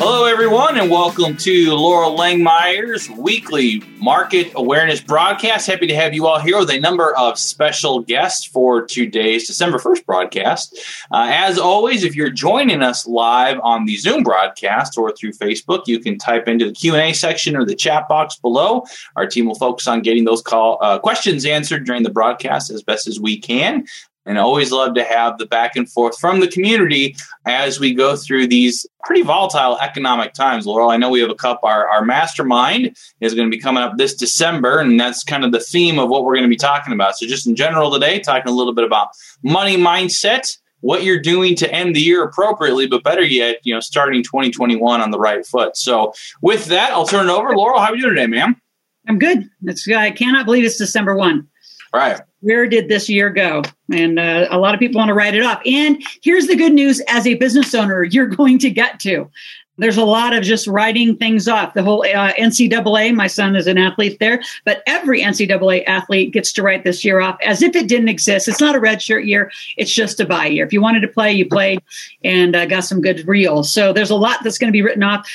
Hello, everyone, and welcome to Loral Langemeier's weekly market awareness broadcast. Happy to have you all here with a number of special guests for today's December 1st broadcast. Uh, as always, if you're joining us live on the Zoom broadcast or through Facebook, you can type into the Q&A section or the chat box below. Our team will focus on getting those call uh, questions answered during the broadcast as best as we can and always love to have the back and forth from the community as we go through these pretty volatile economic times. Loral, I know we have a cup. Our, our mastermind is going to be coming up this December, and that's kind of the theme of what we're going to be talking about. So, just in general today, talking a little bit about money mindset, what you're doing to end the year appropriately, but better yet, you know, starting 2021 on the right foot. So, with that, I'll turn it over. Loral, how are you doing today, ma'am? I'm good. It's, I cannot believe it's December 1. Right where did this year go? And uh, a lot of people want to write it off. And here's the good news as a business owner, you're going to get to. There's a lot of just writing things off. The whole uh, NCAA, my son is an athlete there, but every NCAA athlete gets to write this year off as if it didn't exist. It's not a red shirt year, it's just a buy year. If you wanted to play, you played and uh, got some good reels. So there's a lot that's going to be written off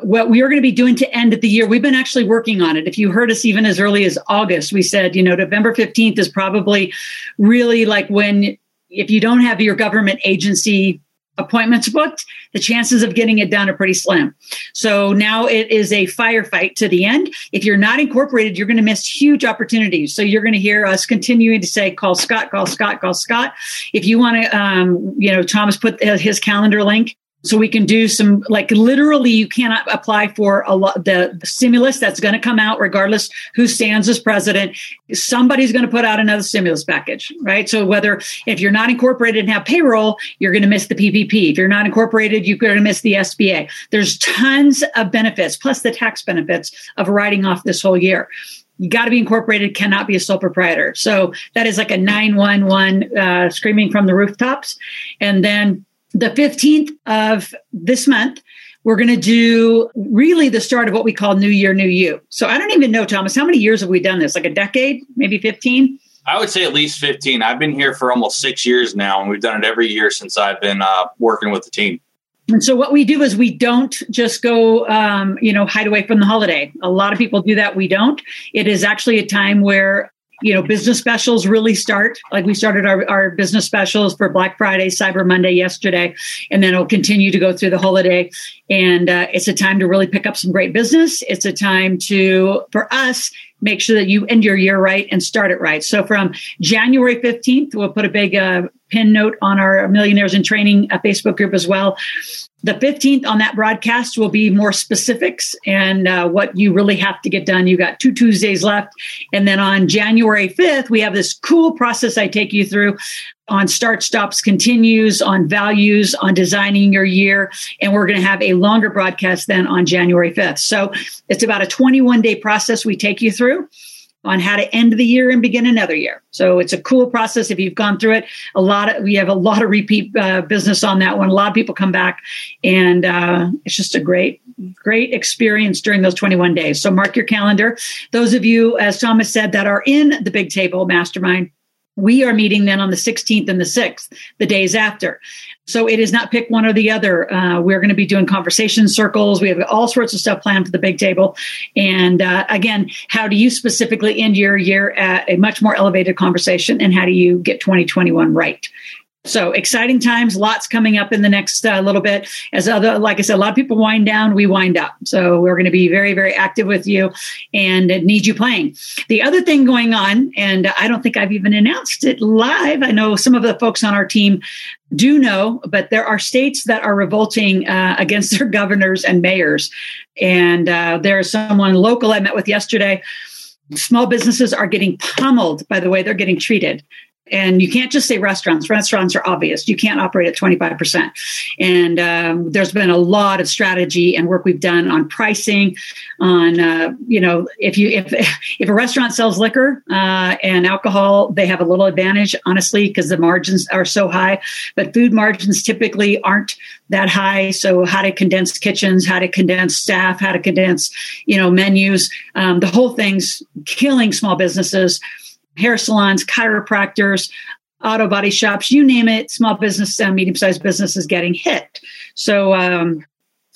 what we are going to be doing to end at the year. We've been actually working on it. If you heard us even as early as August, we said, you know, November 15th is probably really like when, if you don't have your government agency appointments booked, the chances of getting it done are pretty slim. So now it is a firefight to the end. If you're not incorporated, you're going to miss huge opportunities. So you're going to hear us continuing to say, call Scott, call Scott, call Scott. If you want to, um, you know, Thomas put his calendar link so we can do some like literally you cannot apply for a lot the stimulus that's going to come out regardless who stands as president. Somebody's going to put out another stimulus package right? So whether if you're not incorporated and have payroll you're going to miss the ppp if you're not incorporated you're going to miss the sba there's tons of benefits plus the tax benefits of writing off this whole year. You got to be incorporated cannot be a sole proprietor. So that is like a 911 uh, screaming from the rooftops. And then the 15th of this month, we're going to do really the start of what we call New Year, New You. So I don't even know, Thomas, how many years have we done this? Like a decade, maybe 15? I would say at least 15. I've been here for almost six years now, and we've done it every year since I've been uh, working with the team. And so what we do is we don't just go, um, you know, hide away from the holiday. A lot of people do that. We don't. It is actually a time where you know, business specials really start. Like we started our, our business specials for Black Friday, Cyber Monday yesterday, and then it'll continue to go through the holiday. And uh, it's a time to really pick up some great business. It's a time to, for us, make sure that you end your year right and start it right. So from January 15th, we'll put a big uh, pin note on our Millionaires in Training uh, Facebook group as well. The 15th on that broadcast will be more specifics and uh, what you really have to get done. You got two Tuesdays left. And then on January 5th, we have this cool process I take you through on start stops continues, on values, on designing your year. And we're going to have a longer broadcast then on January 5th. So it's about a 21 day process we take you through on how to end the year and begin another year. So it's a cool process. If you've gone through it, a lot of we have a lot of repeat uh, business on that one. A lot of people come back, and uh, it's just a great, great experience during those 21 days. So mark your calendar. Those of you, as Thomas said, that are in the Big Table Mastermind. We are meeting then on the 16th and the 6th, the days after. So it is not pick one or the other. Uh, we're going to be doing conversation circles. We have all sorts of stuff planned for the big table. And uh, again, how do you specifically end your year at a much more elevated conversation? And how do you get 2021 right? So exciting times, lots coming up in the next uh, little bit. As other, like I said, a lot of people wind down, we wind up. So we're going to be very, very active with you and need you playing. The other thing going on, and I don't think I've even announced it live. I know some of the folks on our team do know, but there are states that are revolting uh, against their governors and mayors. And uh, there's someone local I met with yesterday. Small businesses are getting pummeled by the way they're getting treated and you can't just say restaurants. Restaurants are obvious. You can't operate at 25%. And um, there's been a lot of strategy and work we've done on pricing, on, uh, you know, if you, if, if a restaurant sells liquor uh, and alcohol, they have a little advantage, honestly, because the margins are so high. But food margins typically aren't that high. So how to condense kitchens, how to condense staff, how to condense, you know, menus, um, the whole thing's killing small businesses hair salons, chiropractors, auto body shops, you name it, small business, uh, medium sized business is getting hit. So, um,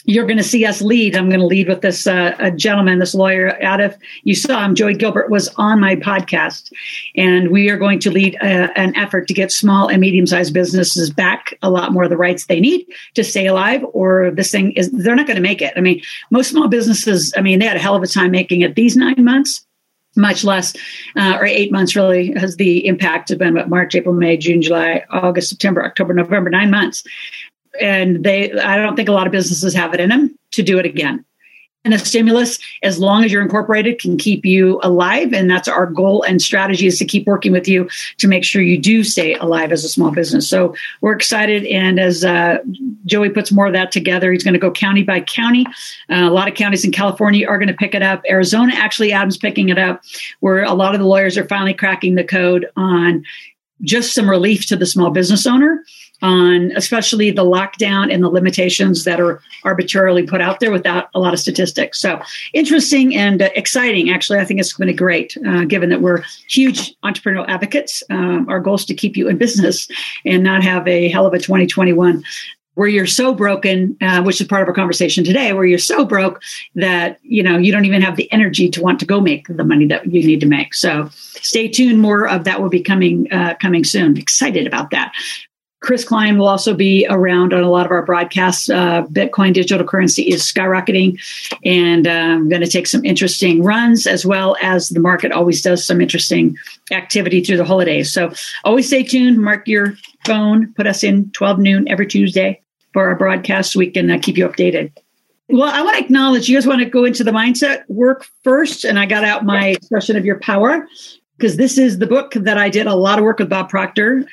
you're going to see us lead. I'm going to lead with this uh, a gentleman, this lawyer out of you saw him. Joey Gilbert was on my podcast, and we are going to lead uh, an effort to get small and medium sized businesses back a lot more of the rights they need to stay alive. Or this thing is they're not going to make it. I mean, most small businesses. I mean, they had a hell of a time making it these nine months much less, uh, or eight months really has the impact have been what March, April, May, June, July, August, September, October, November, nine months. And they, I don't think a lot of businesses have it in them to do it again and a stimulus, as long as you're incorporated, can keep you alive. And that's our goal and strategy is to keep working with you to make sure you do stay alive as a small business. So we're excited. And as uh, Joey puts more of that together, he's going to go county by county. Uh, a lot of counties in California are going to pick it up. Arizona, actually, Adam's picking it up, where a lot of the lawyers are finally cracking the code on just some relief to the small business owner on especially the lockdown and the limitations that are arbitrarily put out there without a lot of statistics. So interesting and uh, exciting. Actually, I think it's going to be great, uh, given that we're huge entrepreneurial advocates. Um, our goal is to keep you in business and not have a hell of a 2021 where you're so broken, uh, which is part of our conversation today, where you're so broke that you know you don't even have the energy to want to go make the money that you need to make. So stay tuned. More of that will be coming uh, coming soon. Excited about that. Chris Klein will also be around on a lot of our broadcasts. Uh, Bitcoin digital currency is skyrocketing, and uh, I'm going to take some interesting runs as well as the market always does some interesting activity through the holidays. So always stay tuned. Mark your phone. Put us in 12 noon every Tuesday for our broadcast so we can uh, keep you updated. Well, I want to acknowledge you guys want to go into the mindset work first, and I got out my expression of your power because this is the book that I did a lot of work with Bob Proctor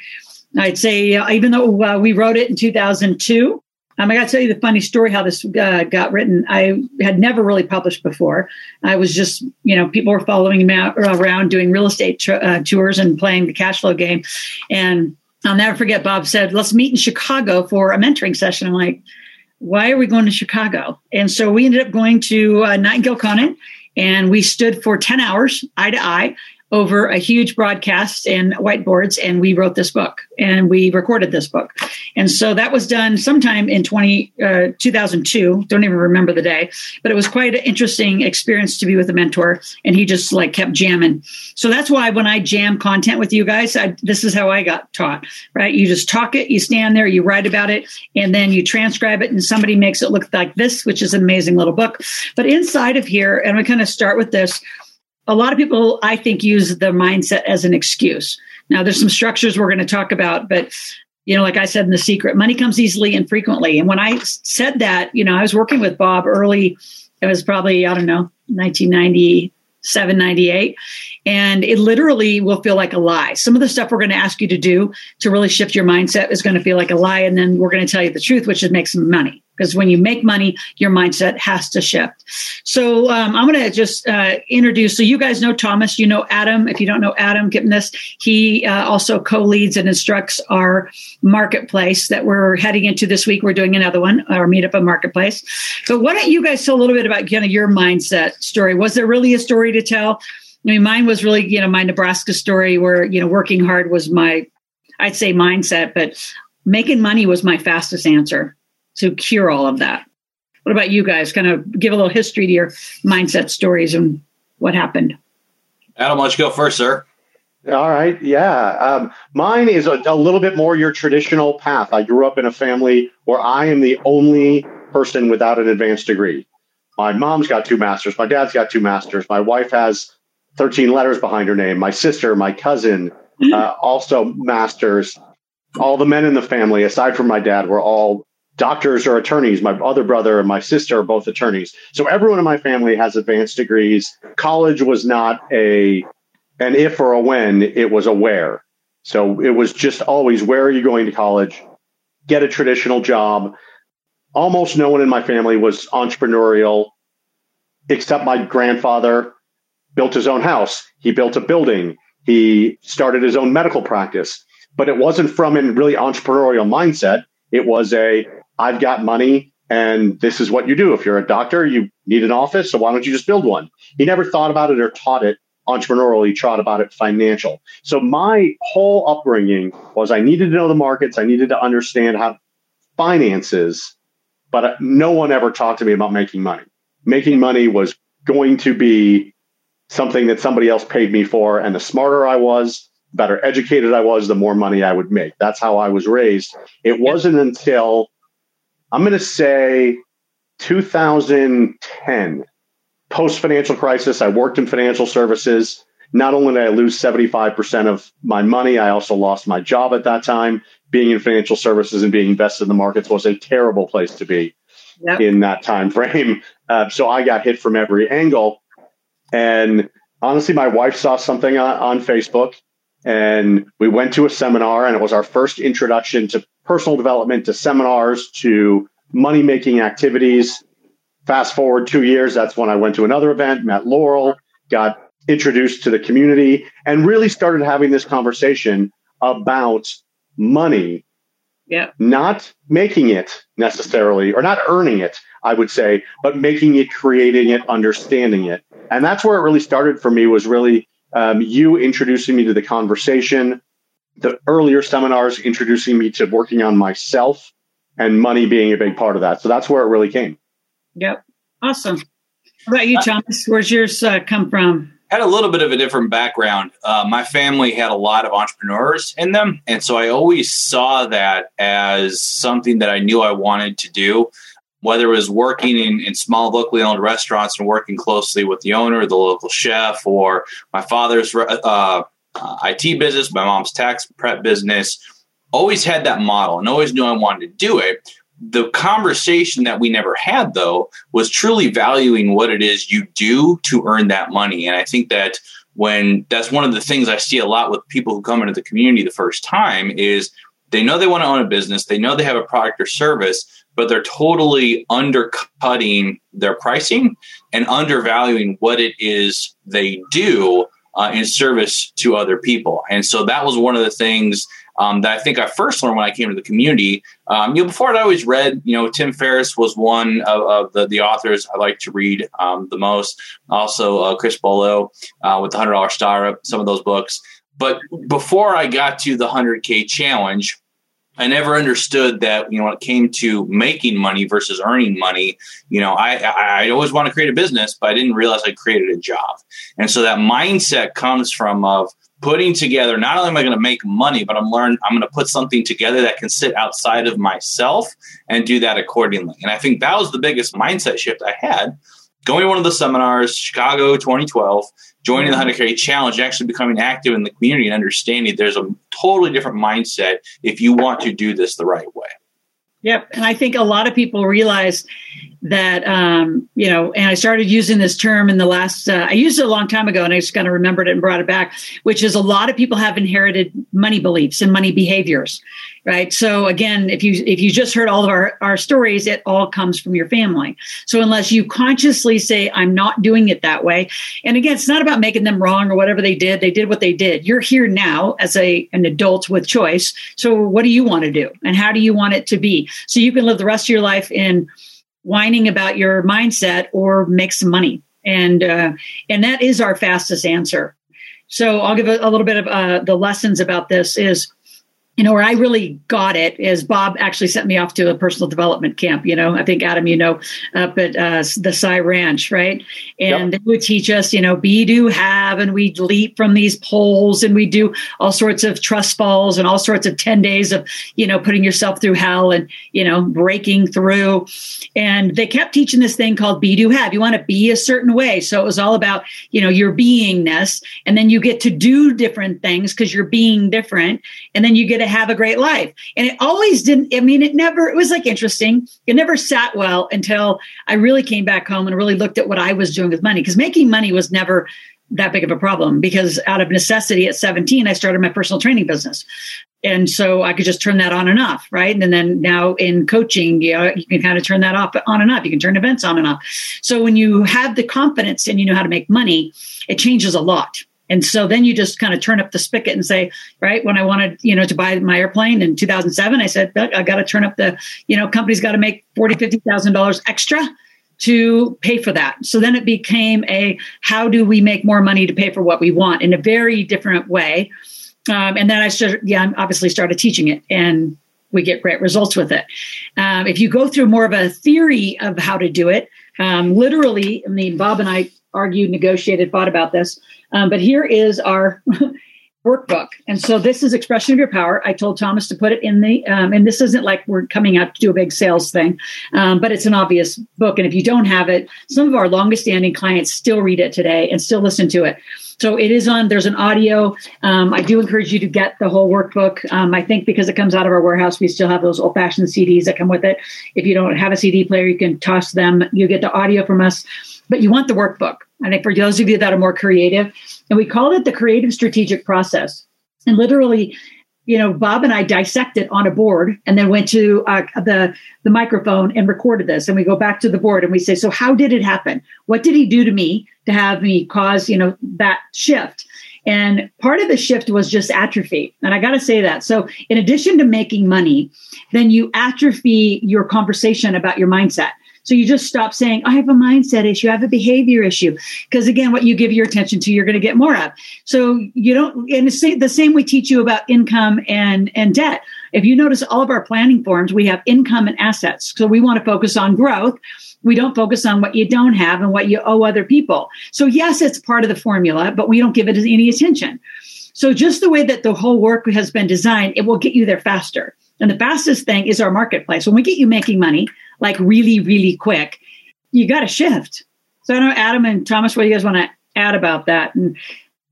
I'd say, uh, even though uh, we wrote it in 2002, um, I got to tell you the funny story how this uh, got written. I had never really published before. I was just, you know, people were following me out, around doing real estate tr- uh, tours and playing the cash flow game. And I'll never forget, Bob said, let's meet in Chicago for a mentoring session. I'm like, why are we going to Chicago? And so we ended up going to uh, Nightingale Conant and we stood for 10 hours eye to eye over a huge broadcast and whiteboards and we wrote this book and we recorded this book. And so that was done sometime in 20, uh, 2002 don't even remember the day but it was quite an interesting experience to be with a mentor and he just like kept jamming. So that's why when i jam content with you guys I, this is how i got taught right? You just talk it you stand there you write about it and then you transcribe it and somebody makes it look like this which is an amazing little book. But inside of here and we kind of start with this a lot of people, I think, use the mindset as an excuse. Now, there's some structures we're going to talk about, but you know, like I said in the secret, money comes easily and frequently. And when I said that, you know, I was working with Bob early. It was probably I don't know, 1997, 98, and it literally will feel like a lie. Some of the stuff we're going to ask you to do to really shift your mindset is going to feel like a lie, and then we're going to tell you the truth, which is make some money because when you make money, your mindset has to shift. So um, I'm going to just uh, introduce. So you guys know Thomas, you know Adam. If you don't know Adam this, he uh, also co-leads and instructs our marketplace that we're heading into this week. We're doing another one, our meetup of marketplace. But why don't you guys tell a little bit about kind of your mindset story? Was there really a story to tell? I mean, mine was really, you know, my Nebraska story where, you know, working hard was my, I'd say mindset, but making money was my fastest answer to cure all of that. What about you guys? Kind of give a little history to your mindset stories and what happened. Adam, why don't you go first, sir? All right. Yeah. Um, mine is a, a, little bit more your traditional path. I grew up in a family where I am the only person without an advanced degree. My mom's got two masters. My dad's got two masters. My wife has 13 letters behind her name. My sister, my cousin, mm-hmm. uh, also masters. All the men in the family, aside from my dad, were all doctors or attorneys. My other brother and my sister are both attorneys. So everyone in my family has advanced degrees. College was not a an if or a when, it was a where. So it was just always where are you going to college? Get a traditional job. Almost no one in my family was entrepreneurial, except my grandfather built his own house. He built a building. He started his own medical practice. But it wasn't from a really entrepreneurial mindset. It was a I've got money and this is what you do. If you're a doctor, you need an office. So why don't you just build one? He never thought about it or taught it entrepreneurial. He taught about it financial. So my whole upbringing was I needed to know the markets. I needed to understand how finances, but no one ever talked to me about making money. Making money was going to be something that somebody else paid me for. And the smarter I was, better educated I was, the more money I would make. That's how I was raised. It wasn't until I'm going to say 2010, post financial crisis. I worked in financial services. Not only did I lose 75% of my money, I also lost my job at that time. Being in financial services and being invested in the markets was a terrible place to be yep. in that time frame. Uh, so I got hit from every angle. And honestly, my wife saw something on, on Facebook and we went to a seminar and it was our first introduction to personal development to seminars to money making activities. Fast forward two years, that's when I went to another event, met Loral, got introduced to the community, and really started having this conversation about money. Yeah. Not making it necessarily, or not earning it, I would say, but making it, creating it, understanding it. And that's where it really started for me was really um, you introducing me to the conversation, the earlier seminars introducing me to working on myself and money being a big part of that. So that's where it really came. Yep. Awesome. How about you, Thomas? Where's yours uh, come from? Had a little bit of a different background. Uh, my family had a lot of entrepreneurs in them. And so I always saw that as something that I knew I wanted to do, whether it was working in, in small locally owned restaurants and working closely with the owner, the local chef, or my father's uh, uh, IT business, my mom's tax prep business. Always had that model and always knew I wanted to do it. The conversation that we never had, though, was truly valuing what it is you do to earn that money. And I think that when that's one of the things I see a lot with people who come into the community the first time is they know they want to own a business, they know they have a product or service, but they're totally undercutting their pricing and undervaluing what it is they do uh, in service to other people. And so that was one of the things um, that I think I first learned when I came to the community. Um, you know, before I always read, you know, Tim Ferriss was one of, of the, the authors I like to read um, the most. Also, uh, Chris Bolo uh, with the hundred dollar startup, some of those books. But before I got to the hundred K challenge, I never understood that, you know, when it came to making money versus earning money, you know, I, I always want to create a business, but I didn't realize I created a job. And so that mindset comes from of putting together, not only am I going to make money, but I'm learn, I'm going to put something together that can sit outside of myself and do that accordingly. And I think that was the biggest mindset shift I had going to one of the seminars, Chicago 2012, joining the 100K mm-hmm. challenge, actually becoming active in the community and understanding there's a totally different mindset if you want to do this the right way. Yep. And I think a lot of people realize that, um, you know, and I started using this term in the last, uh, I used it a long time ago and I just kind of remembered it and brought it back, which is a lot of people have inherited money beliefs and money behaviors right? So again if you if you just heard all of our, our stories it all comes from your family. So unless you consciously say i'm not doing it that way and again it's not about making them wrong or whatever they did they did what they did. You're here now as a an adult with choice. So what do you want to do? And how do you want it to be? So you can live the rest of your life in whining about your mindset or make some money. And uh, and that is our fastest answer. So i'll give a, a little bit of uh, the lessons about this is you know, where I really got it is Bob actually sent me off to a personal development camp. You know, I think Adam, you know, up at uh, the Cy Ranch, right? And yep. they would teach us, you know, be, do, have, and we'd leap from these poles and we do all sorts of trust falls and all sorts of 10 days of, you know, putting yourself through hell and, you know, breaking through. And they kept teaching this thing called be, do, have. You want to be a certain way. So it was all about, you know, your beingness. And then you get to do different things because you're being different. And then you get to have a great life. And it always didn't, I mean, it never, it was like interesting. It never sat well until I really came back home and really looked at what I was doing with money because making money was never that big of a problem because out of necessity at 17, I started my personal training business. And so I could just turn that on and off, right? And then now in coaching, you, know, you can kind of turn that off on and off. You can turn events on and off. So when you have the confidence and you know how to make money, it changes a lot. And so then you just kind of turn up the spigot and say, right, when I wanted, you know, to buy my airplane in 2007, I said, I got to turn up the, you know, company's got to make forty, fifty thousand dollars extra to pay for that. So then it became a how do we make more money to pay for what we want in a very different way. Um, and then I started, yeah, obviously started teaching it and we get great results with it. Um, if you go through more of a theory of how to do it, um, literally, I mean, Bob and I argued, negotiated, fought about this, um, but here is our workbook. And so this is expression of your power. I told Thomas to put it in the, um, and this isn't like we're coming out to do a big sales thing, um, but it's an obvious book. And if you don't have it, some of our longest standing clients still read it today and still listen to it. So it is on, there's an audio. Um, I do encourage you to get the whole workbook. Um, I think because it comes out of our warehouse, we still have those old fashioned CDs that come with it. If you don't have a CD player, you can toss them. You get the audio from us, but you want the workbook. I think for those of you that are more creative, and we call it the creative strategic process. And literally, you know, Bob and I dissected it on a board and then went to uh, the the microphone and recorded this. And we go back to the board and we say, "So how did it happen? What did he do to me to have me cause you know that shift?" And part of the shift was just atrophy. And I got to say that. So, in addition to making money, then you atrophy your conversation about your mindset. So you just stop saying, I have a mindset issue, I have a behavior issue. Because again, what you give your attention to, you're going to get more of. So you don't, and the same we teach you about income and, and debt. If you notice all of our planning forms, we have income and assets. So we want to focus on growth. We don't focus on what you don't have and what you owe other people. So yes, it's part of the formula, but we don't give it any attention. So just the way that the whole work has been designed, it will get you there faster. And the fastest thing is our marketplace. When we get you making money, like really, really quick, you got to shift. So I know Adam and Thomas, what do you guys want to add about that? And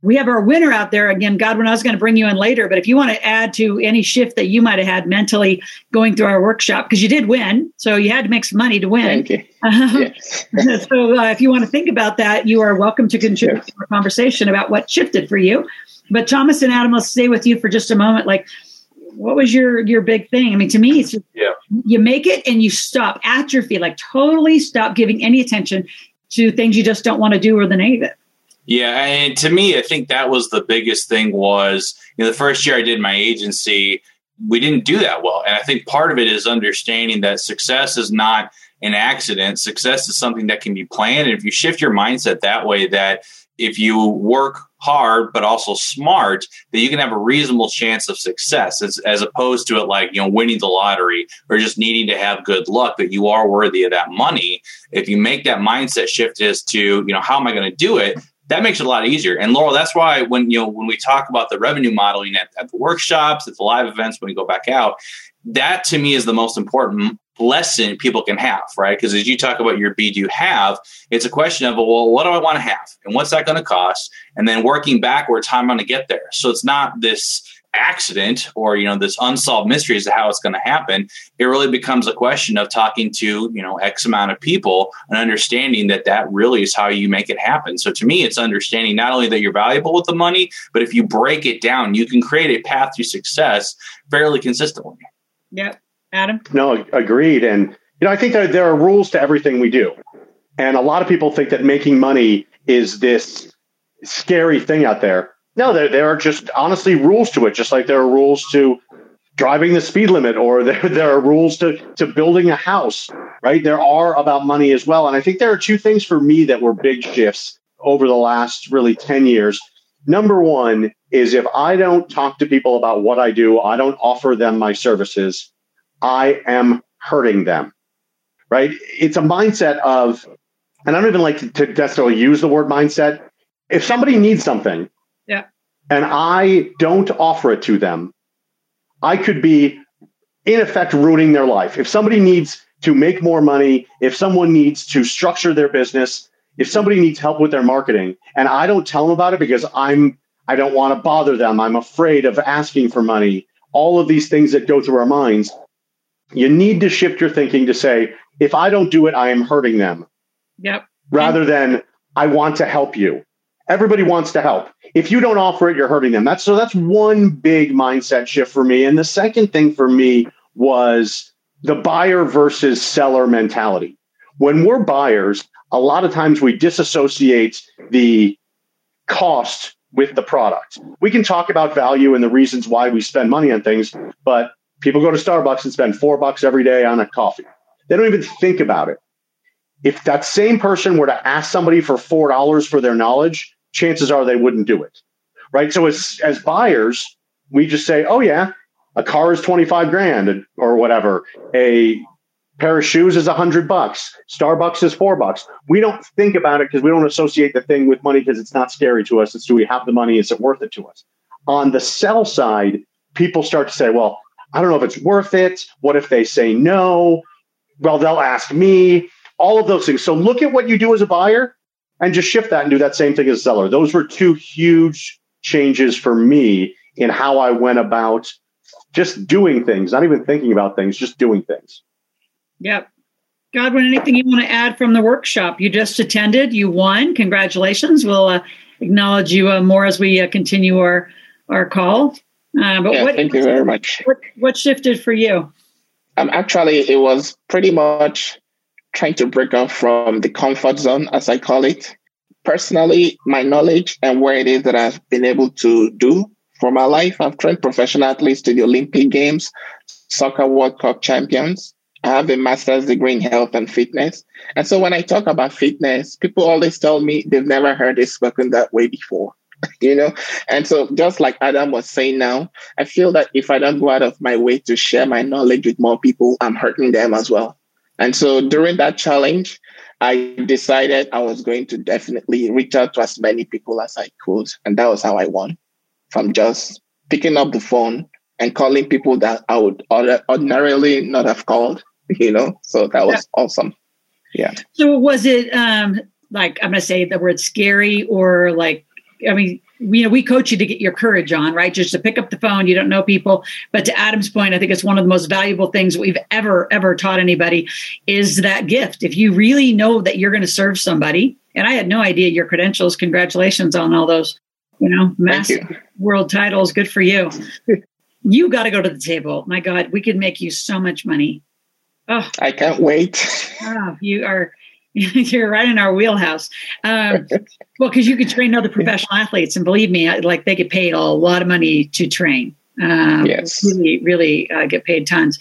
we have our winner out there again. Godwin, I was going to bring you in later, but if you want to add to any shift that you might have had mentally going through our workshop, because you did win, so you had to make some money to win. Thank you. yes. so uh, if you want to think about that, you are welcome to contribute to our conversation about what shifted for you. But Thomas and Adam, let's stay with you for just a moment. Like, what was your your big thing? I mean, to me, it's just, yeah. you make it and you stop atrophy, like totally stop giving any attention to things you just don't want to do or the negative. Yeah, and to me, I think that was the biggest thing was you know the first year I did my agency, we didn't do that well, and I think part of it is understanding that success is not an accident. Success is something that can be planned, and if you shift your mindset that way, that if you work hard but also smart that you can have a reasonable chance of success as, as opposed to it like you know winning the lottery or just needing to have good luck that you are worthy of that money. If you make that mindset shift as to you know how am i going to do it that makes it a lot easier. And Loral that's why when you know when we talk about the revenue modeling at, at the workshops at the live events when we go back out that to me is the most important lesson people can have, right? Because as you talk about your be do have, it's a question of, well, what do I want to have? And what's that going to cost? And then working backwards, how am I going to get there? So it's not this accident or you know this unsolved mystery as to how it's going to happen it really becomes a question of talking to you know x amount of people and understanding that that really is how you make it happen so to me it's understanding not only that you're valuable with the money but if you break it down you can create a path to success fairly consistently yep Adam? No, agreed. And, you know, I think that there are rules to everything we do. And a lot of people think that making money is this scary thing out there. No, there, there are just honestly rules to it, just like there are rules to driving the speed limit or there, there are rules to, to building a house, right? There are about money as well. And I think there are two things for me that were big shifts over the last really 10 years. Number one is if I don't talk to people about what I do, I don't offer them my services, I am hurting them. Right? It's a mindset of, and I don't even like to, to necessarily use the word mindset. If somebody needs something, yeah, and I don't offer it to them, I could be in effect ruining their life. If somebody needs to make more money, if someone needs to structure their business, if somebody needs help with their marketing, and I don't tell them about it because I'm I don't want to bother them, I'm afraid of asking for money, all of these things that go through our minds, you need to shift your thinking to say, if I don't do it, I am hurting them. Yep. Rather than I want to help you. Everybody wants to help. If you don't offer it, you're hurting them. That's so that's one big mindset shift for me. And the second thing for me was the buyer versus seller mentality. When we're buyers, a lot of times we disassociate the cost with the product. We can talk about value and the reasons why we spend money on things, but people go to Starbucks and spend four bucks every day on a coffee. They don't even think about it. If that same person were to ask somebody for four dollars for their knowledge, chances are they wouldn't do it. Right. So as as buyers, we just say, oh yeah, a car is 25 grand or whatever. A pair of shoes is a hundred bucks. Starbucks is four bucks. We don't think about it because we don't associate the thing with money because it's not scary to us. It's do we have the money? Is it worth it to us? On the sell side, people start to say, well, I don't know if it's worth it. What if they say no? Well, they'll ask me. All of those things. So look at what you do as a buyer and just shift that and do that same thing as a seller. Those were two huge changes for me in how I went about just doing things, not even thinking about things, just doing things. Yep. Godwin, anything you want to add from the workshop you just attended? You won. Congratulations. We'll uh, acknowledge you uh, more as we uh, continue our our call. Uh, but yeah, what, thank you very much. What, what shifted for you? Um, actually, it was pretty much trying to break off from the comfort zone, as I call it. Personally, my knowledge and where it is that I've been able to do for my life, I've trained professional athletes to the Olympic Games, soccer World Cup champions. I have a master's degree in health and fitness. And so when I talk about fitness, people always tell me they've never heard it spoken that way before. you know? And so just like Adam was saying now, I feel that if I don't go out of my way to share my knowledge with more people, I'm hurting them as well. And so during that challenge, I decided I was going to definitely reach out to as many people as I could. And that was how I won from just picking up the phone and calling people that I would ordinarily not have called, you know? So that was yeah. awesome. Yeah. So was it um like I'm gonna say the word scary or like I mean, you know, we coach you to get your courage on, right? Just to pick up the phone. You don't know people, but to Adam's point, I think it's one of the most valuable things we've ever, ever taught anybody is that gift. If you really know that you're going to serve somebody, and I had no idea your credentials. Congratulations on all those, you know, massive you. world titles. Good for you. you got to go to the table. My God, we could make you so much money. Oh, I can't wait. oh, you are you're right in our wheelhouse. Um, well, because you could train other professional athletes, and believe me, like they get paid a lot of money to train. Um, yes, really, really uh, get paid tons.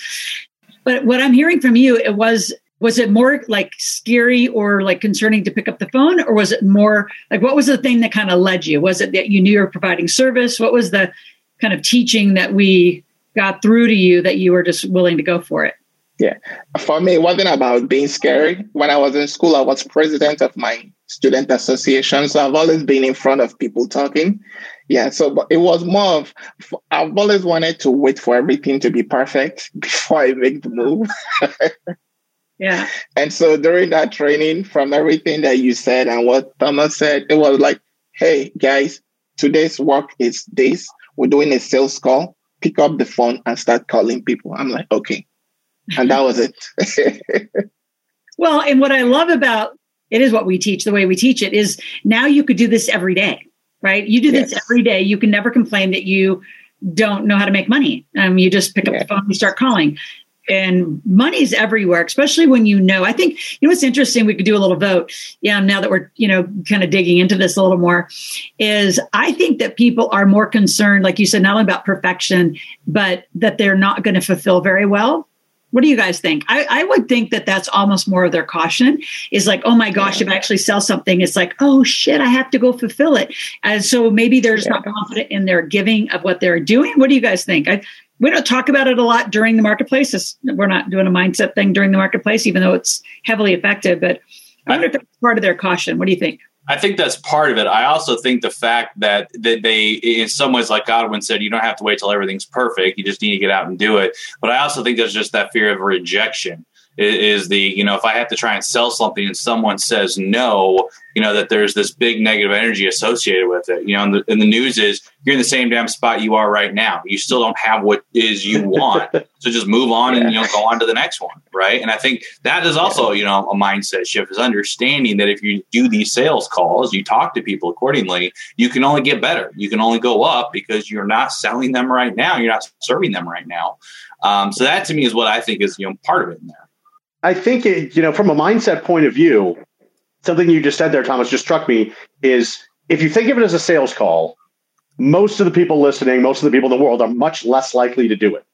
But what I'm hearing from you, it was was it more like scary or like concerning to pick up the phone, or was it more like what was the thing that kind of led you? Was it that you knew you were providing service? What was the kind of teaching that we got through to you that you were just willing to go for it? Yeah. For me, it wasn't about being scary. When I was in school, I was president of my student association. So I've always been in front of people talking. Yeah. So but it was more of, I've always wanted to wait for everything to be perfect before I make the move. yeah. And so during that training, from everything that you said and what Thomas said, it was like, hey, guys, today's work is this. We're doing a sales call. Pick up the phone and start calling people. I'm like, okay and that was it. well, and what I love about it is what we teach, the way we teach it is now you could do this every day, right? You do this yes. every day. You can never complain that you don't know how to make money. Um, you just pick up yeah. the phone, you start calling. And money's everywhere, especially when you know. I think you know what's interesting. We could do a little vote. Yeah, now that we're you know kind of digging into this a little more, is I think that people are more concerned, like you said, not only about perfection, but that they're not going to fulfill very well what do you guys think? I, I, would think that that's almost more of their caution is like, oh my gosh, if I actually sell something, it's like, oh shit, I have to go fulfill it. And so maybe they're just yeah. not confident in their giving of what they're doing. What do you guys think? I, we don't talk about it a lot during the marketplace. We're not doing a mindset thing during the marketplace, even though it's heavily effective. But I wonder if it's part of their caution. What do you think? I think that's part of it. I also think the fact that, that they, in some ways, like Godwin said, you don't have to wait till everything's perfect. You just need to get out and do it. But I also think there's just that fear of rejection. Is the you know if i have to try and sell something and someone says no you know that there's this big negative energy associated with it. You know and the, and the news is you're in the same damn spot you are right now. You still don't have what is you want. So just move on yeah. and you know go on to the next one right? And i think that is also you know a mindset shift is understanding that if you do these sales calls you talk to people accordingly you can only get better. You can only go up because you're not selling them right now. You're not serving them right now. Um, so that to me is what i think is you know part of it in there I think it, you know from a mindset point of view, something you just said there, Thomas, just struck me is if you think of it as a sales call, most of the people listening, most of the people in the world are much less likely to do it.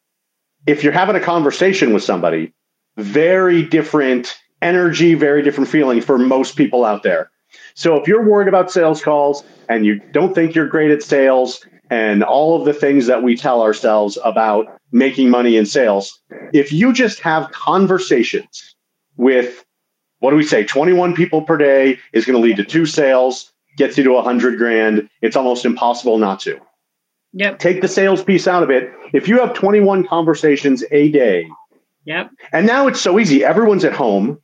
If you're having a conversation with somebody, very different energy, very different feeling for most people out there. So if you're worried about sales calls and you don't think you're great at sales and all of the things that we tell ourselves about making money in sales. If you just have conversations with, what do we say, 21 people per day is going to lead to two sales, gets you to 100 grand. It's almost impossible not to. Yep. Take the sales piece out of it. If you have 21 conversations a day, yep. And now it's so easy. Everyone's at home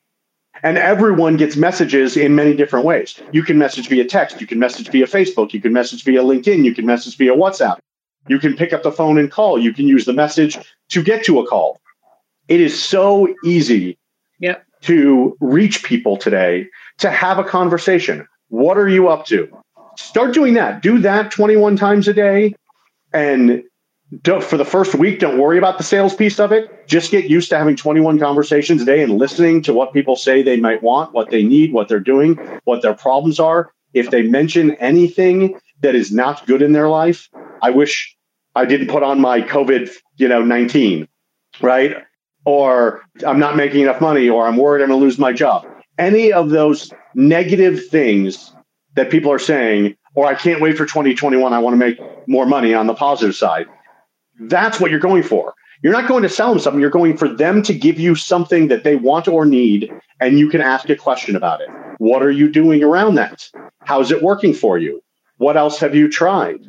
and everyone gets messages in many different ways. You can message via text, you can message via Facebook, you can message via LinkedIn, you can message via WhatsApp. You can pick up the phone and call. You can use the message to get to a call. It is so easy yep. to reach people today to have a conversation. What are you up to? Start doing that. Do that 21 times a day and don't, for the first week, don't worry about the sales piece of it. Just get used to having 21 conversations a day and listening to what people say they might want, what they need, what they're doing, what their problems are. If they mention anything that is not good in their life, I wish I didn't put on my COVID, you know, 19, right? Or I'm not making enough money, or I'm worried I'm going to lose my job. Any of those negative things that people are saying, or I can't wait for 2021, I want to make more money on the positive side that's what you're going for. You're not going to sell them something. You're going for them to give you something that they want or need, and you can ask a question about it. What are you doing around that? How's it working for you? What else have you tried?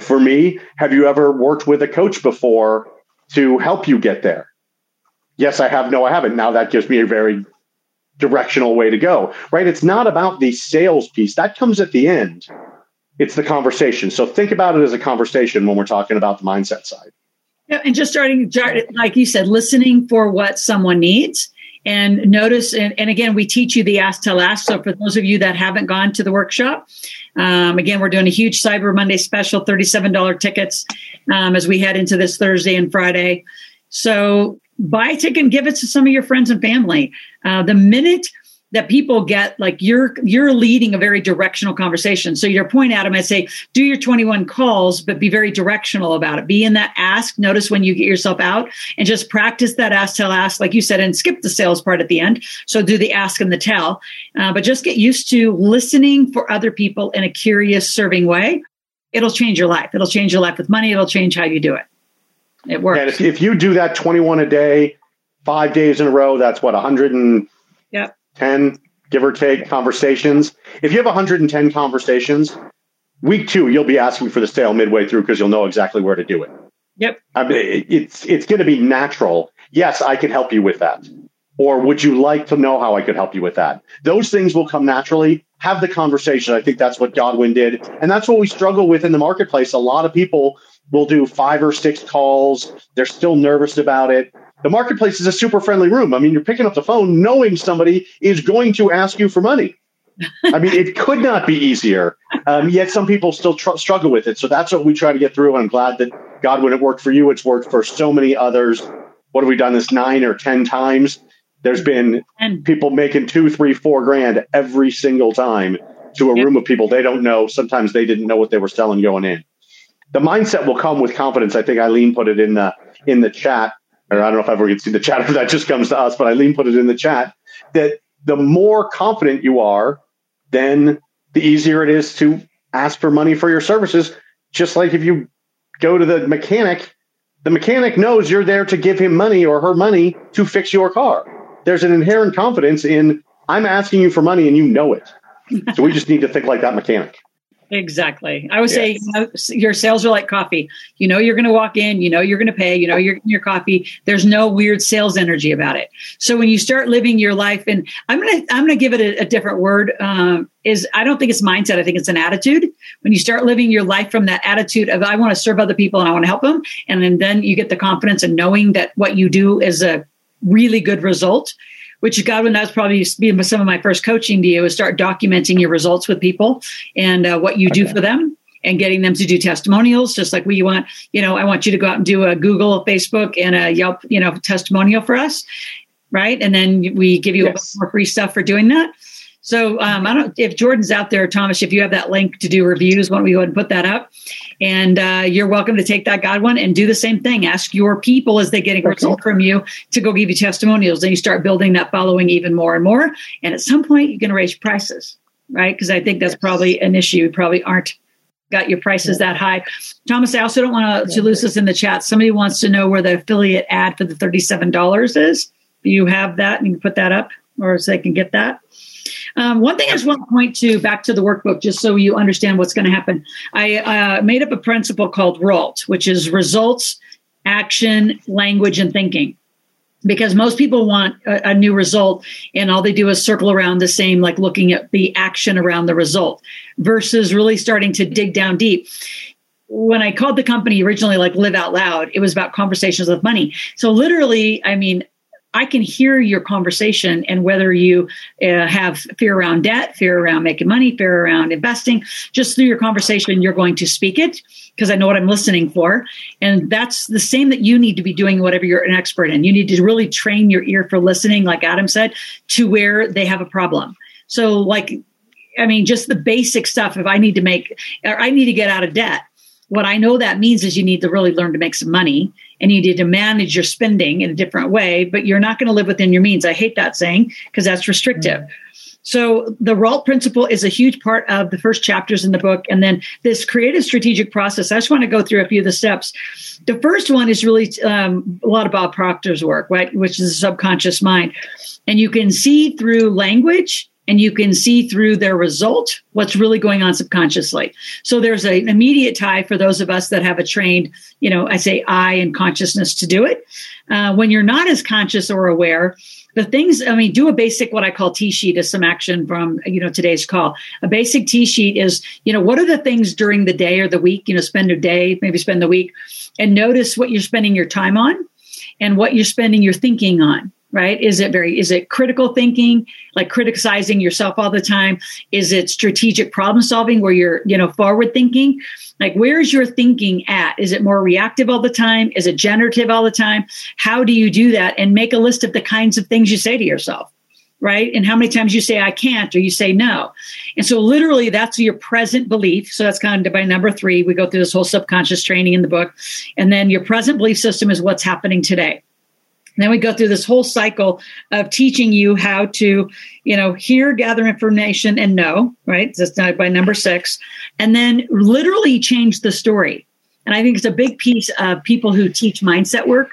For me, have you ever worked with a coach before to help you get there? Yes, I have. No, I haven't. Now that gives me a very directional way to go, right? It's not about the sales piece. That comes at the end it's the conversation. So think about it as a conversation when we're talking about the mindset side. Yeah, and just starting, like you said, listening for what someone needs. And notice, and, and again, we teach you the ask to ask. So for those of you that haven't gone to the workshop, um, again, we're doing a huge Cyber Monday special, $37 tickets um, as we head into this Thursday and Friday. So buy a ticket and give it to some of your friends and family. Uh, the minute that people get like you're you're leading a very directional conversation. So your point adam i say do your 21 calls but be very directional about it. Be in that ask. Notice when you get yourself out and just practice that ask tell ask like you said and skip the sales part at the end. So do the ask and the tell. Uh, but just get used to listening for other people in a curious serving way. It'll change your life. It'll change your life with money. It'll change how you do it. It works. And if, if you do that 21 a day five days in a row that's what 100 and 10, give or take, conversations. If you have 110 conversations, week two, you'll be asking for the sale midway through because you'll know exactly where to do it. Yep. I mean, it's it's going to be natural. Yes, I can help you with that. Or would you like to know how I could help you with that? Those things will come naturally. Have the conversation. I think that's what Godwin did. And that's what we struggle with in the marketplace. A lot of people will do five or six calls. They're still nervous about it the marketplace is a super friendly room. I mean, you're picking up the phone knowing somebody is going to ask you for money. I mean, it could not be easier. Um, yet some people still tr- struggle with it. So that's what we try to get through. And I'm glad that Godwin it worked for you, it's worked for so many others. What have we done this nine or 10 times? There's been people making two, three, four grand every single time to a room of people they don't know. Sometimes they didn't know what they were selling going in. The mindset will come with confidence. I think Eileen put it in the in the chat or I don't know if I ever get to see the chat if that just comes to us, but Eileen put it in the chat that the more confident you are, then the easier it is to ask for money for your services. Just like if you go to the mechanic, the mechanic knows you're there to give him money or her money to fix your car. There's an inherent confidence in I'm asking you for money and you know it. so we just need to think like that mechanic. Exactly. I would yes. say you know, your sales are like coffee. You know you're going to walk in, you know you're going to pay, you know you're your coffee. There's no weird sales energy about it. So when you start living your life, and I'm gonna I'm gonna give it a, a different word. Um, is I don't think it's mindset. I think it's an attitude. When you start living your life from that attitude of I want to serve other people and I want to help them, and then, then you get the confidence and knowing that what you do is a really good result which is Godwin, that's probably been some of my first coaching to you is start documenting your results with people and uh, what you okay. do for them and getting them to do testimonials, just like we want, you know, I want you to go out and do a Google, a Facebook, and a Yelp, you know, testimonial for us. Right. And then we give you yes. more free stuff for doing that. So um, I don't if Jordan's out there, Thomas. If you have that link to do reviews, why don't we go ahead and put that up? And uh, you're welcome to take that Godwin and do the same thing. Ask your people as they get a result from you to go give you testimonials. and you start building that following even more and more. And at some point, you're going to raise prices, right? Because I think that's probably an issue. You probably aren't got your prices that high. Thomas, I also don't want to lose this in the chat. Somebody wants to know where the affiliate ad for the $37 is. Do you have that and you can put that up or so they can get that? Um, one thing I just want to point to back to the workbook, just so you understand what's going to happen. I uh, made up a principle called RALT, which is results, action, language, and thinking. Because most people want a, a new result, and all they do is circle around the same, like looking at the action around the result, versus really starting to dig down deep when I called the company originally, like Live Out Loud, it was about conversations with money. So literally, I mean, I can hear your conversation and whether you uh, have fear around debt, fear around making money, fear around investing, just through your conversation, you're going to speak it because I know what I'm listening for. And that's the same that you need to be doing whatever you're an expert in. You need to really train your ear for listening, like Adam said, to where they have a problem. So, like, I mean, just the basic stuff. If I need to make, I need to get out of debt, what I know that means is you need to really learn to make some money and you need to manage your spending in a different way, but you're not going to live within your means. I hate that saying because that's restrictive. Mm-hmm. So the RALT principle is a huge part of the first chapters in the book. And then this creative strategic process, I just want to go through a few of the steps. The first one is really um, a lot of Bob Proctor's work, right? Which is the subconscious mind. And you can see through language and you can see through their result what's really going on subconsciously. So there's an immediate tie for those of us that have a trained, you know, I say eye and consciousness to do it. Uh, when you're not as conscious or aware, the things i mean do a basic what i call t sheet as some action from you know today's call a basic t sheet is you know what are the things during the day or the week you know spend a day maybe spend the week and notice what you're spending your time on and what you're spending your thinking on right? Is it very is it critical thinking like criticizing yourself all the time? Is it strategic problem solving where you're you know forward thinking? Like where's your thinking at? Is it more reactive all the time? Is it generative all the time? How do you do that? And make a list of the kinds of things you say to yourself right? And how many times you say i can't or you say no. And so literally that's your present belief. So that's kind of by number three. We go through this whole subconscious training in the book. And then your present belief system is what's happening today then we go through this whole cycle of teaching you how to, you know, hear, gather information, and know, right? That's by number six. And then literally change the story. And I think it's a big piece of people who teach mindset work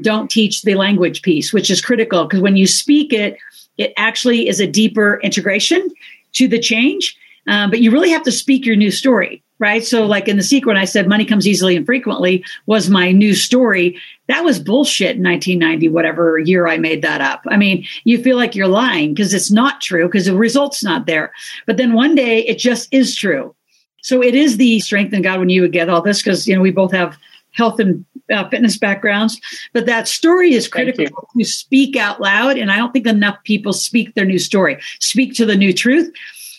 don't teach the language piece, which is critical because when you speak it, it actually is a deeper integration to the change. Um, but you really have to speak your new story right? So, like in The Secret, I said money comes easily and frequently was my new story, that was bullshit in 1990, whatever year I made that up. I mean, you feel like you're lying because it's not true because the result's not there. But then one day it just is true. So it is the strength in Godwin you would get all this because, you know, we both have health and uh, fitness backgrounds. But that story is critical to speak out loud. And I don't think enough people speak their new story, speak to the new truth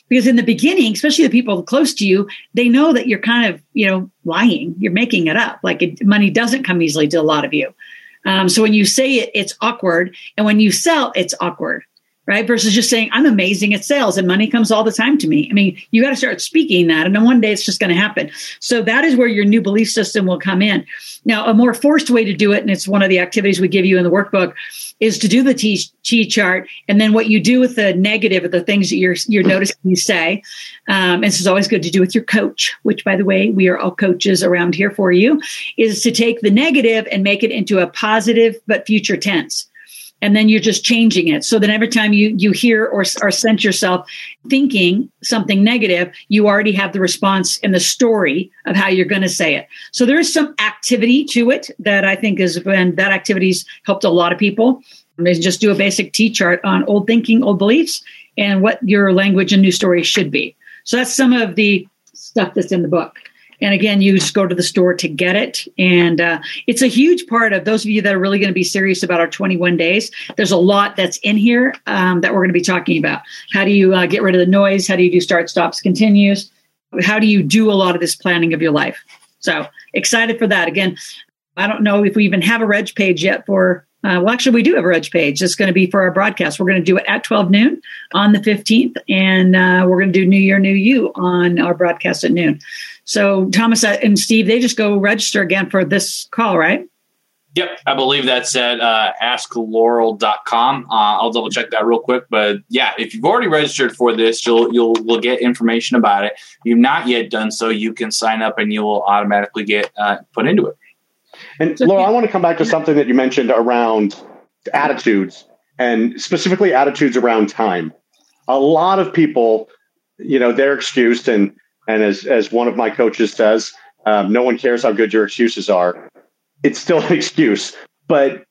because in the beginning especially the people close to you they know that you're kind of you know lying. You're making it up. Like it, money doesn't come easily to a lot of you. Um, so when you say it it's awkward. And when you sell it's awkward right? Versus just saying, I'm amazing at sales and money comes all the time to me. I mean, you got to start speaking that. And then one day it's just going to happen. So that is where your new belief system will come in. Now, a more forced way to do it, and it's one of the activities we give you in the workbook, is to do the T, T chart. And then what you do with the negative of the things that you're, you're noticing you say. Um, and this is always good to do with your coach, which by the way, we are all coaches around here for you, is to take the negative and make it into a positive but future tense. And then you're just changing it. So that every time you you hear or or sense yourself thinking something negative, you already have the response and the story of how you're going to say it. So there is some activity to it that I think is when that activity's helped a lot of people. They just do a basic T chart on old thinking, old beliefs, and what your language and new story should be. So that's some of the stuff that's in the book. And again, you just go to the store to get it. And uh, it's a huge part of those of you that are really going to be serious about our 21 days. There's a lot that's in here um, that we're going to be talking about. How do you uh, get rid of the noise? How do you do start, stops, continues? How do you do a lot of this planning of your life? So excited for that. Again, I don't know if we even have a reg page yet for uh, well, actually, we do have a reg page. It's going to be for our broadcast. We're going to do it at 12 noon on the 15th, and uh, we're going to do New Year, New You on our broadcast at noon. So, Thomas and Steve, they just go register again for this call, right? Yep, I believe that's at uh, askloral.com. Uh, I'll double check that real quick, but yeah, if you've already registered for this, you'll you'll will get information about it. If you've not yet done so, you can sign up and you will automatically get uh, put into it. And Loral, I want to come back to something that you mentioned around attitudes and specifically attitudes around time. A lot of people, you know, their excuse and and as as one of my coaches says, um, no one cares how good your excuses are. It's still an excuse, but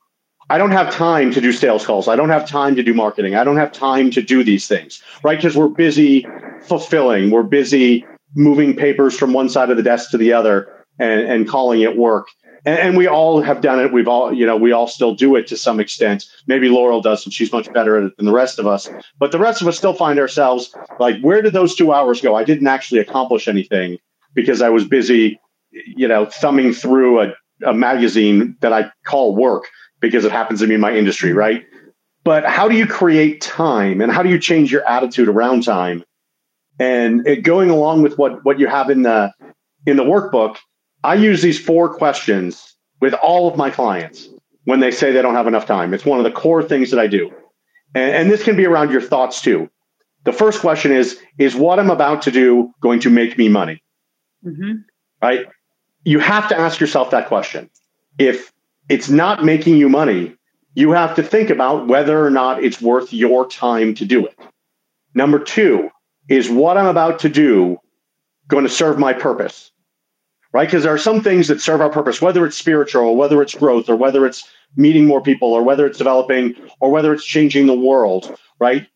I don't have time to do sales calls. I don't have time to do marketing. I don't have time to do these things, right? Because we're busy fulfilling. We're busy moving papers from one side of the desk to the other and, and calling it work and, and, we all have done it. We've all, you know, we all still do it to some extent. Maybe Loral does, and she's much better at it than the rest of us. But the rest of us still find ourselves like, where did those two hours go? I didn't actually accomplish anything because I was busy, you know, thumbing through a, a magazine that I call work because it happens to be in my industry, right? But how do you create time, and how do you change your attitude around time? And it, going along with what what you have in the in the workbook I use these four questions with all of my clients when they say they don't have enough time. It's one of the core things that I do. And, and this can be around your thoughts too. The first question is Is what I'm about to do going to make me money? Mm-hmm. Right? You have to ask yourself that question. If it's not making you money, you have to think about whether or not it's worth your time to do it. Number two, is what I'm about to do going to serve my purpose? Right? Because there are some things that serve our purpose, whether it's spiritual, whether it's growth, or whether it's meeting more people, or whether it's developing, or whether it's changing the world, right?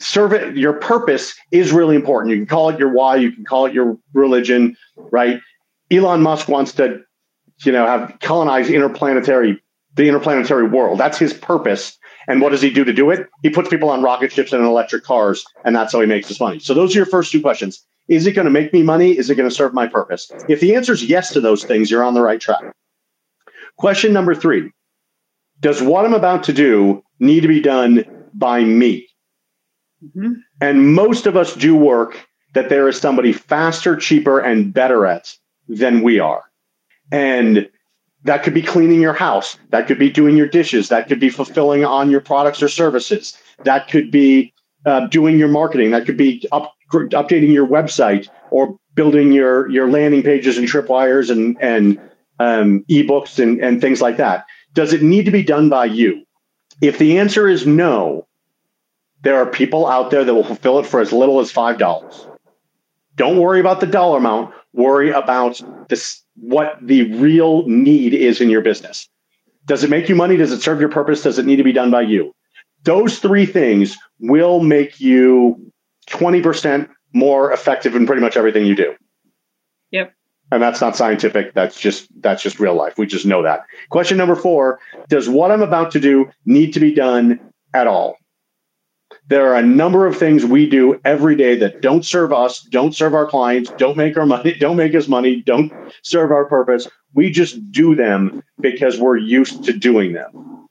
Serve it, your purpose is really important. You can call it your why, you can call it your religion, right? Elon Musk wants to, you know, have colonize interplanetary the interplanetary world. That's his purpose. And what does he do to do it? He puts people on rocket ships and electric cars, and that's how he makes his money. So those are your first two questions. Is it going to make me money? Is it going to serve my purpose? If the answer is yes to those things, you're on the right track. Question number three Does what I'm about to do need to be done by me? Mm-hmm. And most of us do work that there is somebody faster, cheaper, and better at than we are. And that could be cleaning your house. That could be doing your dishes. That could be fulfilling on your products or services. That could be uh, doing your marketing. That could be up, updating your website or building your your landing pages and tripwires and and um, ebooks and, and things like that. Does it need to be done by you? If the answer is no, there are people out there that will fulfill it for as little as five dollars. Don't worry about the dollar amount. Worry about this what the real need is in your business. Does it make you money? Does it serve your purpose? Does it need to be done by you? Those three things will make you 20% more effective in pretty much everything you do. Yep. And that's not scientific. That's just that's just real life. We just know that. Question number 4, does what I'm about to do need to be done at all? There are a number of things we do every day that don't serve us, don't serve our clients, don't make our money, don't make us money, don't serve our purpose. We just do them because we're used to doing them.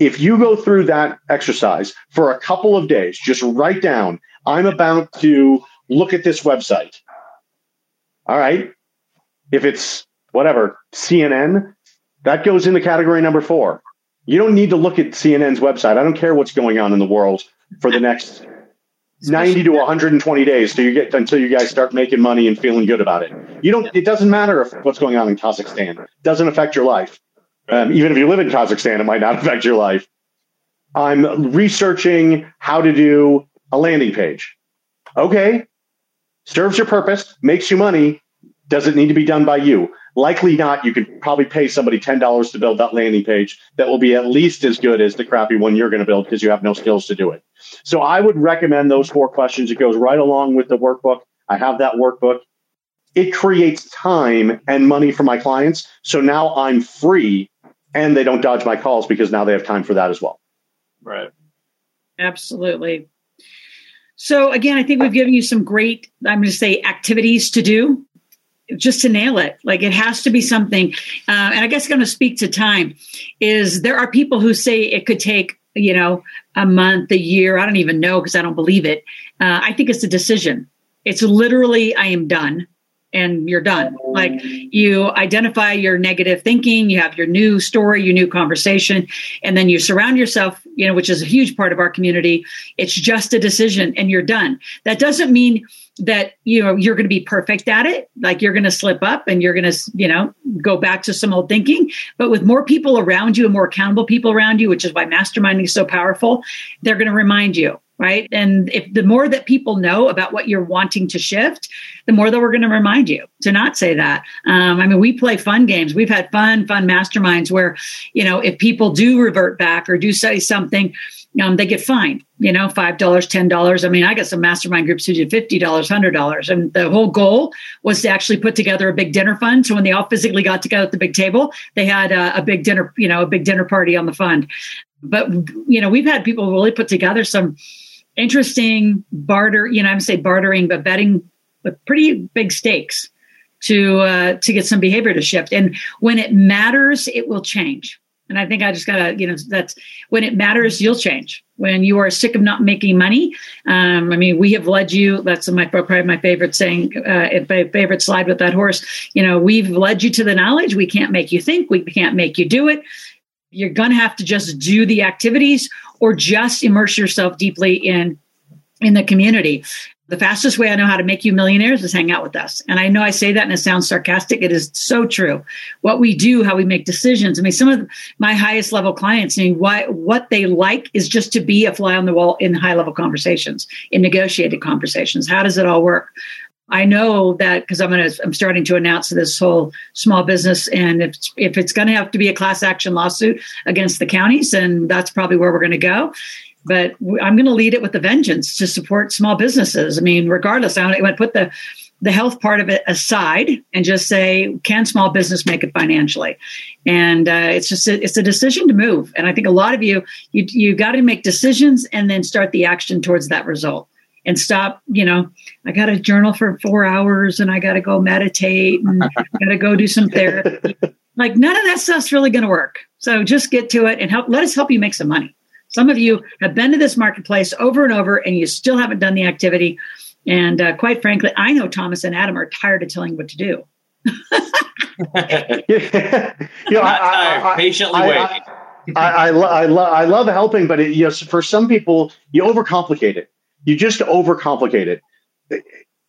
If you go through that exercise for a couple of days, just write down I'm about to look at this website. All right. If it's whatever, CNN, that goes in the category number four. You don't need to look at CNN's website. I don't care what's going on in the world for the next 90 to 120 days till you get until you guys start making money and feeling good about it. You don't it doesn't matter if what's going on in Kazakhstan. It doesn't affect your life. Um, even if you live in Kazakhstan, it might not affect your life. I'm researching how to do a landing page. Okay, serves your purpose, makes you money. Does it need to be done by you? Likely not. You could probably pay somebody $10 to build that landing page that will be at least as good as the crappy one you're going to build because you have no skills to do it. So I would recommend those four questions. It goes right along with the workbook. I have that workbook. It creates time and money for my clients. So now I'm free and they don't dodge my calls because now they have time for that as well. Right. Absolutely. So again, I think we've given you some great, I'm going to say, activities to do just to nail it. Like it has to be something. Uh, and I guess I'm going to speak to time. Is there are people who say it could take you know a month, a year. I don't even know because I don't believe it. Uh, I think it's a decision. It's literally I am done and you're done. Like you identify your negative thinking, you have your new story, your new conversation, and then you surround yourself, you know, which is a huge part of our community. It's just a decision and you're done. That doesn't mean that you know you're going to be perfect at it like you're going to slip up and you're going to you know go back to some old thinking but with more people around you and more accountable people around you which is why masterminding is so powerful they're going to remind you right? And if the more that people know about what you're wanting to shift, the more that we're going to remind you to not say that. Um, I mean, we play fun games. We've had fun, fun masterminds where, you know, if people do revert back or do say something, um, they get fined, you know, $5, $10. I mean, I got some mastermind groups who did $50, $100. And the whole goal was to actually put together a big dinner fund. So when they all physically got together at the big table, they had a, a big dinner, you know, a big dinner party on the fund. But, you know, we've had people really put together some, interesting barter, you know, I'm say bartering, but betting with pretty big stakes to uh, to get some behavior to shift. And when it matters, it will change. And I think I just gotta, you know, that's when it matters, you'll change. When you are sick of not making money, um, I mean, we have led you. That's my probably my favorite saying, uh, favorite slide with that horse. You know, we've led you to the knowledge. We can't make you think. We can't make you do it. You're gonna have to just do the activities, or just immerse yourself deeply in in the community the fastest way I know how to make you millionaires is hang out with us. And I know I say that and it sounds sarcastic. It is so true. What we do, how we make decisions. I mean, some of my highest level clients, I mean, why, what they like is just to be a fly on the wall in high level conversations, in negotiated conversations. How does it all work? I know that because I'm going to, I'm starting to announce this whole small business, and if if it's going to have to be a class action lawsuit against the counties, and that's probably where we're going to go but I'm going to lead it with a vengeance to support small businesses. I mean, regardless, I want to put the the health part of it aside and just say, can small business make it financially? And uh, it's just a, it's a decision to move. And I think a lot of you you you got to make decisions and then start the action towards that result. And stop, you know, I got to journal for four hours and I got to go meditate and got to go do some therapy. Like none of that stuff's really going to work. So just get to it and help. Let us help you make some money. Some of you have been to this marketplace over and over and you still haven't done the activity. And uh, quite frankly, I know Thomas and Adam are tired of telling you what to do. you know, I, I, patiently I, waiting. I, I, lo- I, lo- I love helping, but it, you know, for some people, you overcomplicate it. You just overcomplicate it.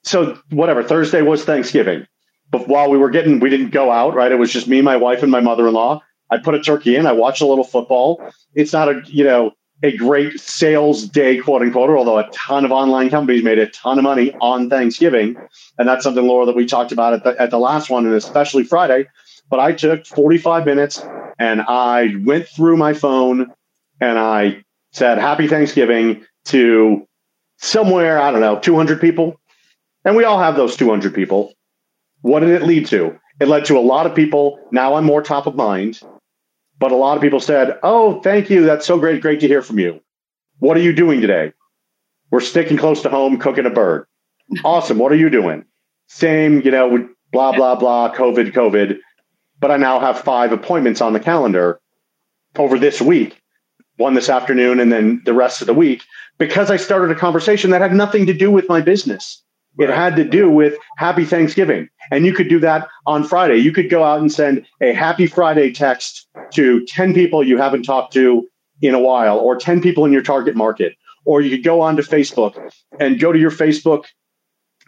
So whatever. Thursday was Thanksgiving, but while we were getting, we didn't go out. Right? It was just me, my wife, and my mother-in-law. I put a turkey in. I watched a little football. It's not a you know a great sales day, quote unquote, although a ton of online companies made a ton of money on Thanksgiving. And that's something, Loral, that we talked about at the, at the last one, and especially Friday. But I took 45 minutes and I went through my phone and I said, Happy Thanksgiving to somewhere, I don't know, 200 people. And we all have those 200 people. What did it lead to? It led to a lot of people. Now I'm more top of mind. But a lot of people said, Oh, thank you. That's so great. Great to hear from you. What are you doing today? We're sticking close to home, cooking a bird. Awesome. What are you doing? Same, you know, blah, blah, blah, COVID, COVID. But I now have five appointments on the calendar over this week, one this afternoon, and then the rest of the week, because I started a conversation that had nothing to do with my business. It had to do with happy Thanksgiving. And you could do that on Friday. You could go out and send a happy Friday text to 10 people you haven't talked to in a while, or 10 people in your target market. Or you could go onto Facebook and go to your Facebook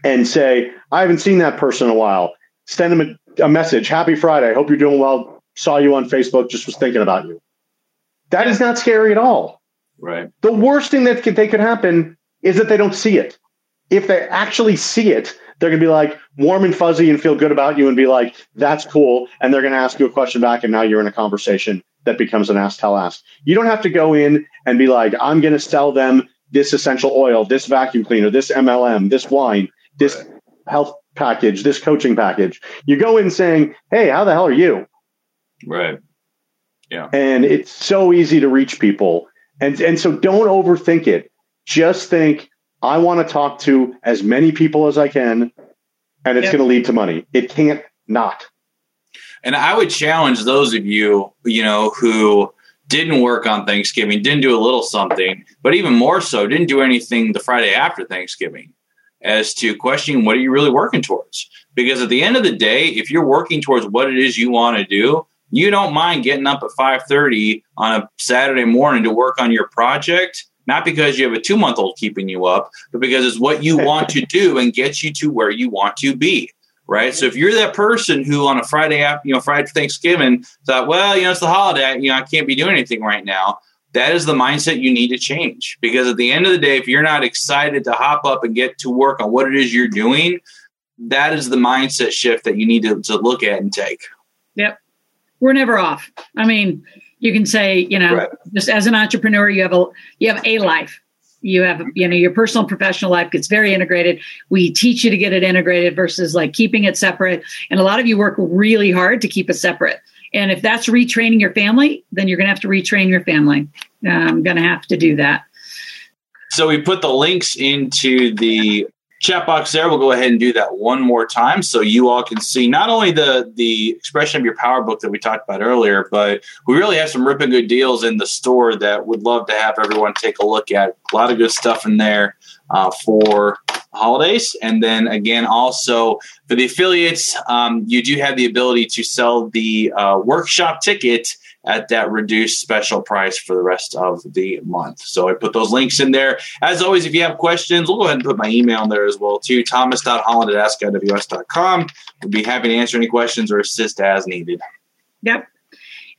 and say, I haven't seen that person in a while. Send them a, a message. Happy Friday. Hope you're doing well. Saw you on Facebook. Just was thinking about you. That is not scary at all. Right. The worst thing that could, they could happen is that they don't see it. If they actually see it, they're going to be like warm and fuzzy and feel good about you and be like, that's cool. And they're going to ask you a question back. And now you're in a conversation that becomes an ask, tell, ask. You don't have to go in and be like, I'm going to sell them this essential oil, this vacuum cleaner, this MLM, this wine, this right. health package, this coaching package. You go in saying, Hey, how the hell are you? Right. Yeah. And it's so easy to reach people. And, and so don't overthink it. Just think, I want to talk to as many people as I can, and it's yep. going to lead to money. It can't not. And I would challenge those of you, you know, who didn't work on Thanksgiving, didn't do a little something, but even more so, didn't do anything the Friday after Thanksgiving as to questioning what are you really working towards? Because at the end of the day, if you're working towards what it is you want to do, you don't mind getting up at 5:30 on a Saturday morning to work on your project, not because you have a 2-month-old keeping you up, but because it's what you want to do and get you to where you want to be right? So if you're that person who on a Friday after, you know, Friday Thanksgiving thought, well, you know, it's the holiday, you know, I can't be doing anything right now. That is the mindset you need to change because at the end of the day, if you're not excited to hop up and get to work on what it is you're doing, that is the mindset shift that you need to, to look at and take. Yep. We're never off. I mean, you can say, you know, right. just as an entrepreneur, you have a you have a life. You have you know your personal professional life gets very integrated. We teach you to get it integrated versus like keeping it separate. And a lot of you work really hard to keep it separate. And if that's retraining your family then you're going to have to retrain your family. Um, I'm going to have to do that. So we put the links into the chat box there. We'll go ahead and do that one more time so you all can see not only the the expression of your power book that we talked about earlier, but we really have some ripping good deals in the store that would love to have everyone take a look at. A lot of good stuff in there uh, for holidays. And then again, also for the affiliates, um, you do have the ability to sell the uh, workshop ticket at that reduced special price for the rest of the month. So I put those links in there. As always, if you have questions, we'll go ahead and put my email in there as well too. Thomas.holland at askiws.com. We'll be happy to answer any questions or assist as needed. Yep.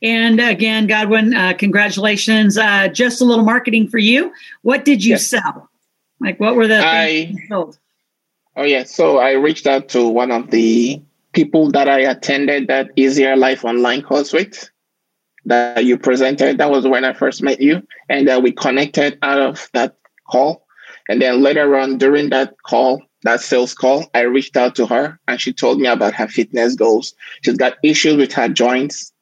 And again, Godwin, uh, congratulations. Uh, just a little marketing for you. What did you sell? Like, what were the I, sold? Oh, yeah. So I reached out to one of the people that I attended that Easier Life Online course with that you presented. That was when I first met you. And uh, we connected out of that call. And then later on during that call, that sales call, I reached out to her and she told me about her fitness goals. She's got issues with her joints,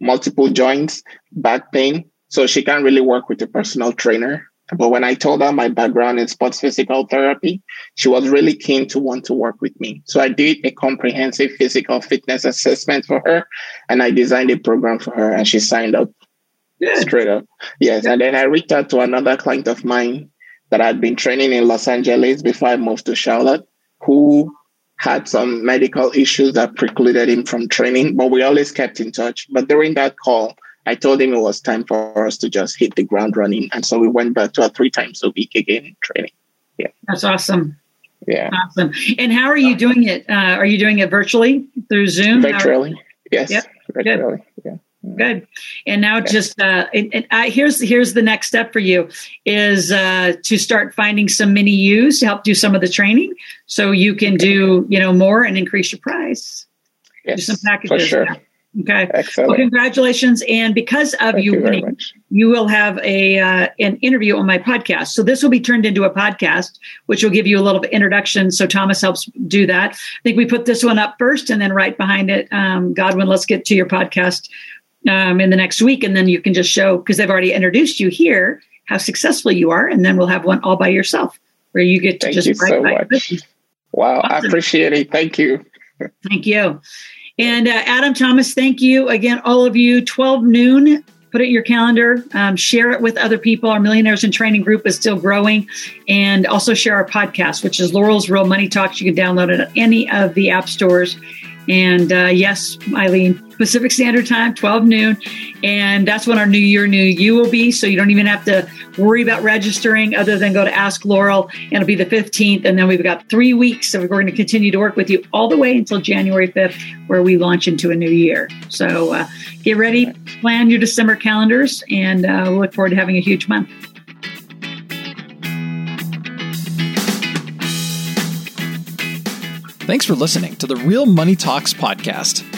multiple joints, back pain. So she can't really work with a personal trainer. But when I told her my background in sports physical therapy, she was really keen to want to work with me. So I did a comprehensive physical fitness assessment for her and I designed a program for her and she signed up yeah. straight up. Yes. And then I reached out to another client of mine that I'd been training in Los Angeles before I moved to Charlotte who had some medical issues that precluded him from training, but we always kept in touch. But during that call, I told him it was time for us to just hit the ground running. And so we went back to a three times a week again training. Yeah. That's awesome. Yeah. Awesome. And how are you doing it? Uh, are you doing it virtually through Zoom? Virtually. Yes. Yep. Virtually. Good. Yeah. Good. And now, just uh, and, and I, here's here's the next step for you is uh, to start finding some mini U's to help do some of the training, so you can do you know more and increase your price. Yes, do some packages. For sure. Now. Okay. Excellent. Well, congratulations. And because of Thank you, you winning, you will have a uh, an interview on my podcast. So this will be turned into a podcast, which will give you a little introduction. So Thomas helps do that. I think we put this one up first, and then right behind it, um, Godwin. Let's get to your podcast um, in the next week, and then you can just show because they've already introduced you here how successful you are, and then we'll have one all by yourself where you get to Thank just you so much. Wow, awesome. I appreciate it. Thank you. Thank you. And uh, Adam Thomas, thank you again, all of you. 12 noon, put it in your calendar, um, share it with other people. Our Millionaires in Training group is still growing. And also share our podcast, which is Loral's Real Money Talks. You can download it at any of the app stores. And uh, yes, Eileen, Pacific Standard Time, 12 noon. And that's when our New Year, New You will be. So you don't even have to worry about registering other than go to Ask Loral, and it'll be the 15th. And then we've got three weeks, so we're going to continue to work with you all the way until January 5th, where we launch into a new year. So uh, get ready, plan your December calendars, and uh, we look forward to having a huge month. Thanks for listening to the Real Money Talks podcast.